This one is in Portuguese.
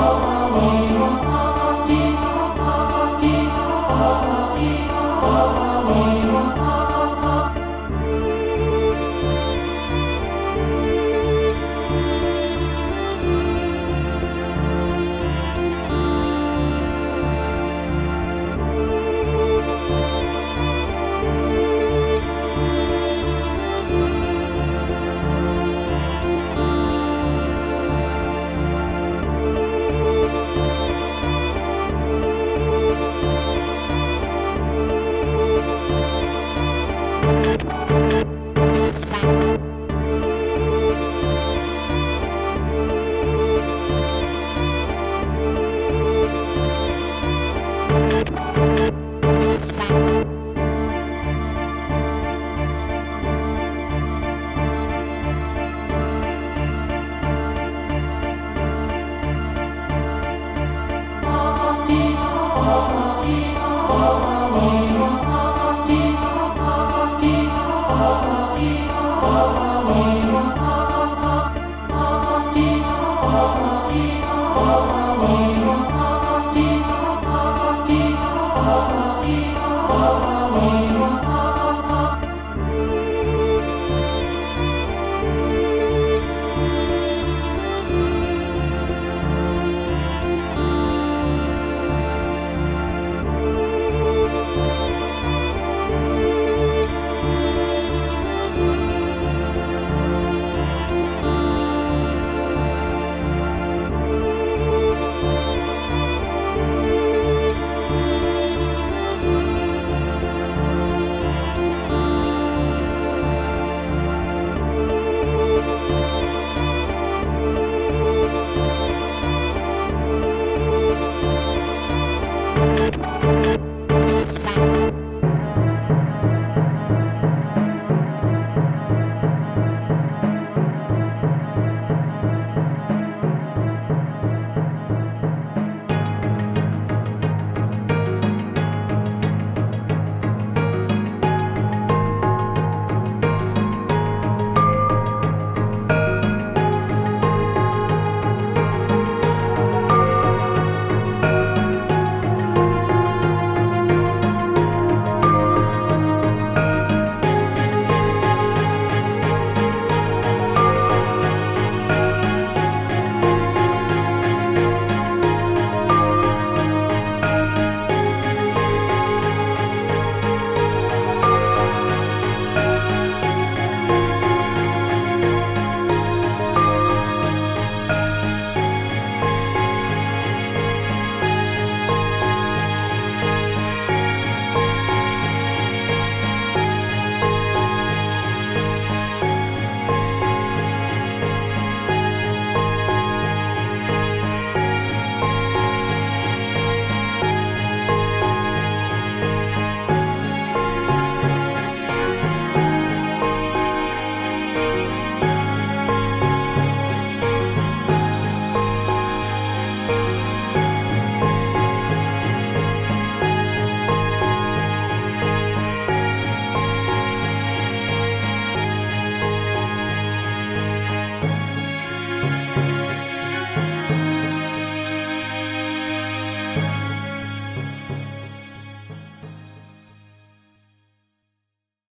Oh. Música